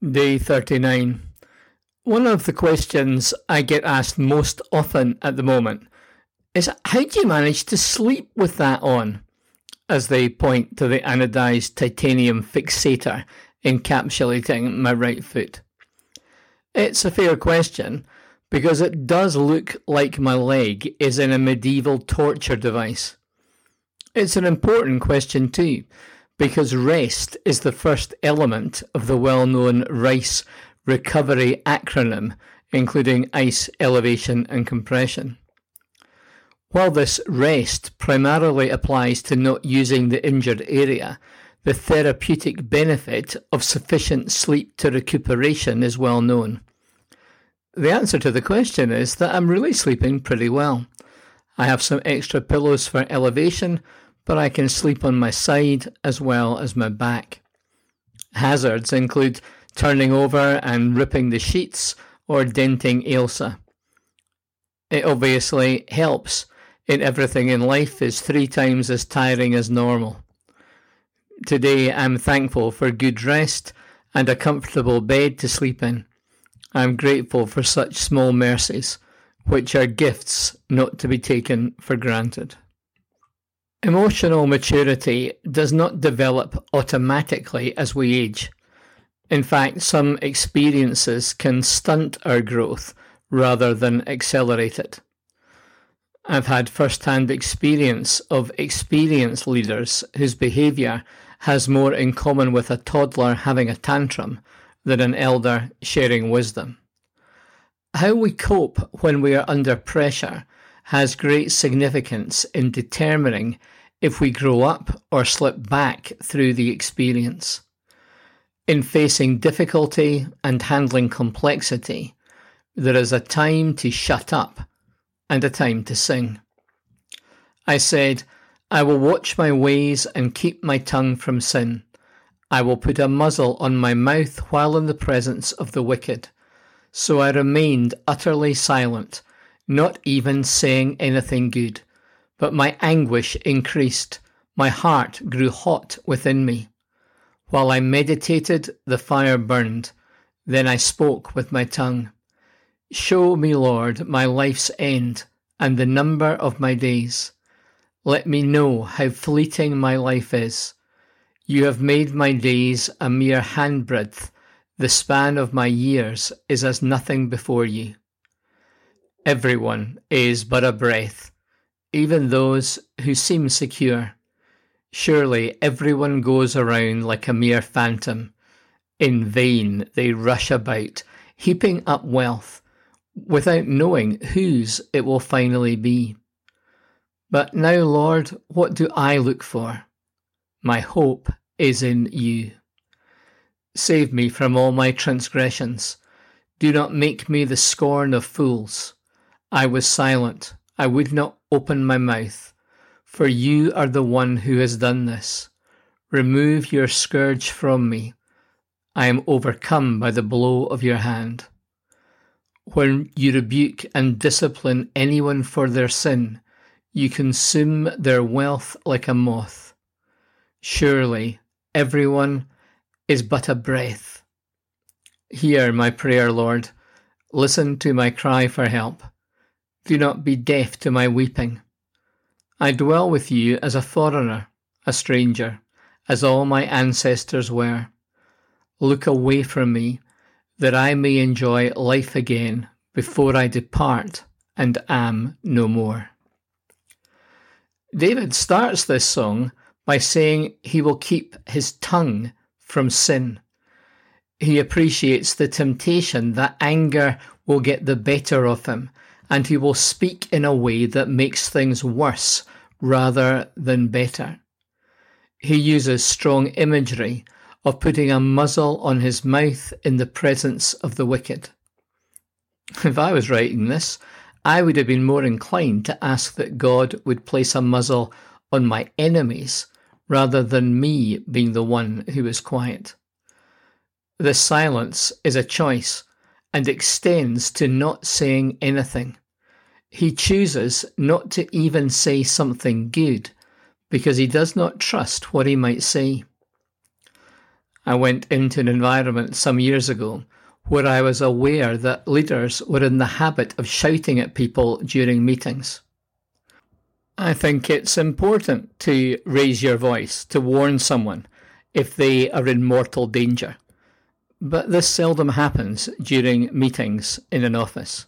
Day 39. One of the questions I get asked most often at the moment is how do you manage to sleep with that on? As they point to the anodized titanium fixator encapsulating my right foot. It's a fair question because it does look like my leg is in a medieval torture device. It's an important question too because rest is the first element of the well known RICE recovery acronym, including ice, elevation, and compression. While this rest primarily applies to not using the injured area, the therapeutic benefit of sufficient sleep to recuperation is well known. The answer to the question is that I'm really sleeping pretty well. I have some extra pillows for elevation, but I can sleep on my side as well as my back. Hazards include turning over and ripping the sheets or denting Ailsa. It obviously helps in everything in life is three times as tiring as normal. Today I'm thankful for good rest and a comfortable bed to sleep in. I'm grateful for such small mercies, which are gifts not to be taken for granted. Emotional maturity does not develop automatically as we age. In fact, some experiences can stunt our growth rather than accelerate it. I've had first hand experience of experienced leaders whose behaviour has more in common with a toddler having a tantrum than an elder sharing wisdom. How we cope when we are under pressure has great significance in determining if we grow up or slip back through the experience. In facing difficulty and handling complexity, there is a time to shut up and a time to sing. I said, I will watch my ways and keep my tongue from sin. I will put a muzzle on my mouth while in the presence of the wicked. So I remained utterly silent not even saying anything good. But my anguish increased, my heart grew hot within me. While I meditated, the fire burned. Then I spoke with my tongue. Show me, Lord, my life's end and the number of my days. Let me know how fleeting my life is. You have made my days a mere handbreadth. The span of my years is as nothing before you. Everyone is but a breath, even those who seem secure. Surely everyone goes around like a mere phantom. In vain they rush about, heaping up wealth, without knowing whose it will finally be. But now, Lord, what do I look for? My hope is in you. Save me from all my transgressions. Do not make me the scorn of fools. I was silent. I would not open my mouth. For you are the one who has done this. Remove your scourge from me. I am overcome by the blow of your hand. When you rebuke and discipline anyone for their sin, you consume their wealth like a moth. Surely everyone is but a breath. Hear my prayer, Lord. Listen to my cry for help. Do not be deaf to my weeping. I dwell with you as a foreigner, a stranger, as all my ancestors were. Look away from me, that I may enjoy life again before I depart and am no more. David starts this song by saying he will keep his tongue from sin. He appreciates the temptation that anger will get the better of him and he will speak in a way that makes things worse rather than better. He uses strong imagery of putting a muzzle on his mouth in the presence of the wicked. If I was writing this, I would have been more inclined to ask that God would place a muzzle on my enemies rather than me being the one who is quiet. The silence is a choice and extends to not saying anything. He chooses not to even say something good because he does not trust what he might say. I went into an environment some years ago where I was aware that leaders were in the habit of shouting at people during meetings. I think it's important to raise your voice to warn someone if they are in mortal danger. But this seldom happens during meetings in an office.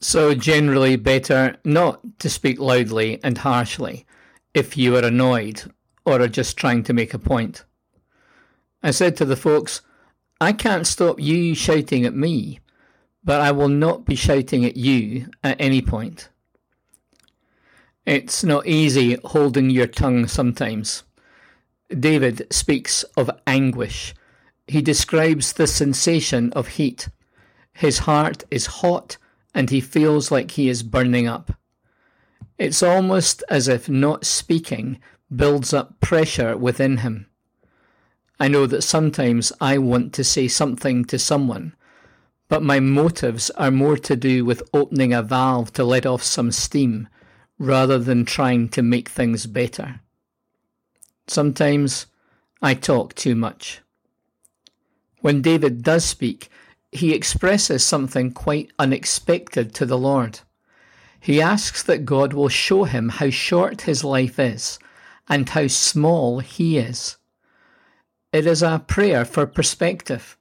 So, generally, better not to speak loudly and harshly if you are annoyed or are just trying to make a point. I said to the folks, I can't stop you shouting at me, but I will not be shouting at you at any point. It's not easy holding your tongue sometimes. David speaks of anguish. He describes the sensation of heat. His heart is hot and he feels like he is burning up. It's almost as if not speaking builds up pressure within him. I know that sometimes I want to say something to someone, but my motives are more to do with opening a valve to let off some steam rather than trying to make things better. Sometimes I talk too much. When David does speak, he expresses something quite unexpected to the Lord. He asks that God will show him how short his life is and how small he is. It is a prayer for perspective.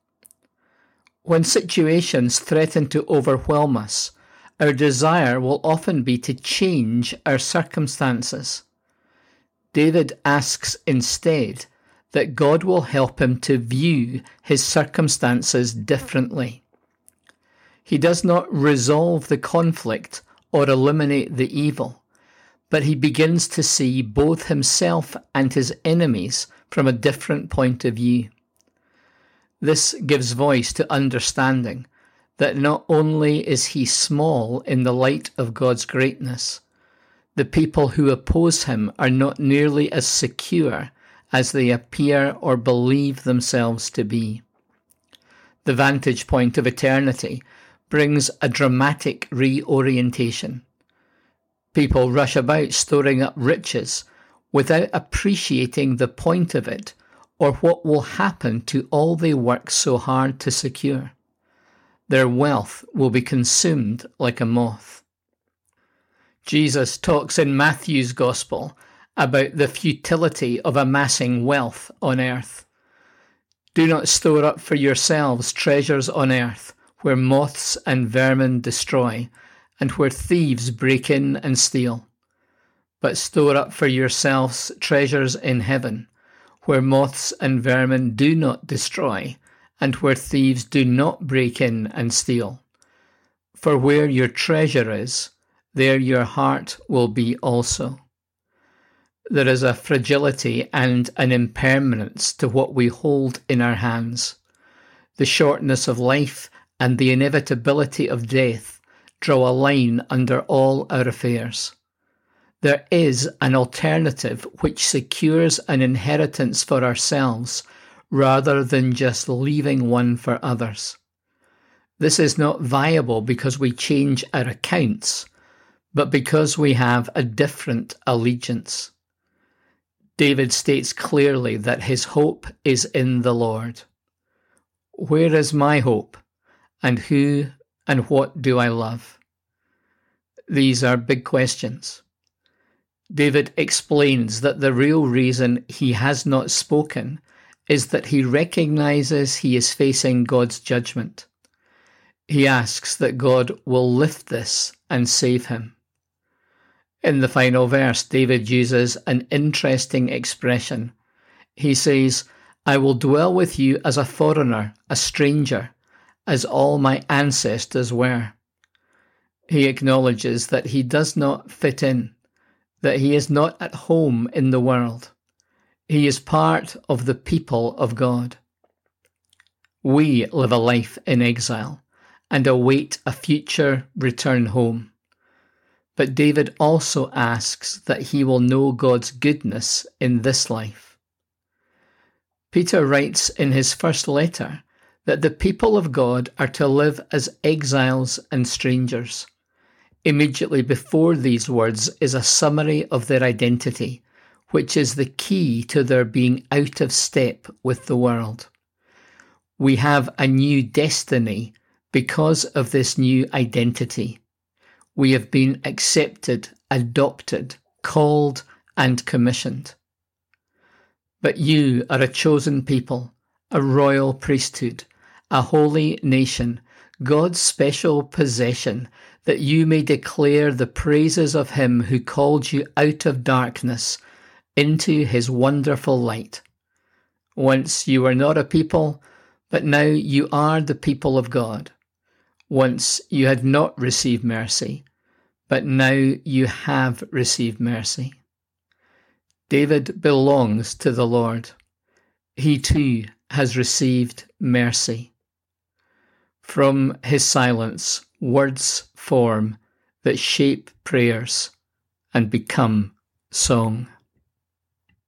When situations threaten to overwhelm us, our desire will often be to change our circumstances. David asks instead that God will help him to view his circumstances differently. He does not resolve the conflict or eliminate the evil, but he begins to see both himself and his enemies from a different point of view. This gives voice to understanding that not only is he small in the light of God's greatness, the people who oppose him are not nearly as secure as they appear or believe themselves to be. The vantage point of eternity brings a dramatic reorientation. People rush about storing up riches without appreciating the point of it or what will happen to all they work so hard to secure their wealth will be consumed like a moth. Jesus talks in Matthew's Gospel about the futility of amassing wealth on earth. Do not store up for yourselves treasures on earth, where moths and vermin destroy, and where thieves break in and steal. But store up for yourselves treasures in heaven, where moths and vermin do not destroy, and where thieves do not break in and steal. For where your treasure is, there your heart will be also. There is a fragility and an impermanence to what we hold in our hands. The shortness of life and the inevitability of death draw a line under all our affairs. There is an alternative which secures an inheritance for ourselves rather than just leaving one for others. This is not viable because we change our accounts, but because we have a different allegiance. David states clearly that his hope is in the Lord. Where is my hope? And who and what do I love? These are big questions. David explains that the real reason he has not spoken is that he recognizes he is facing God's judgment. He asks that God will lift this and save him. In the final verse, David uses an interesting expression. He says, I will dwell with you as a foreigner, a stranger, as all my ancestors were. He acknowledges that he does not fit in, that he is not at home in the world. He is part of the people of God. We live a life in exile and await a future return home. But David also asks that he will know God's goodness in this life. Peter writes in his first letter that the people of God are to live as exiles and strangers. Immediately before these words is a summary of their identity which is the key to their being out of step with the world. We have a new destiny because of this new identity. We have been accepted, adopted, called, and commissioned. But you are a chosen people, a royal priesthood, a holy nation, God's special possession, that you may declare the praises of him who called you out of darkness into his wonderful light. Once you were not a people, but now you are the people of God. Once you had not received mercy, but now you have received mercy. David belongs to the Lord. He too has received mercy. From his silence, words form that shape prayers and become song.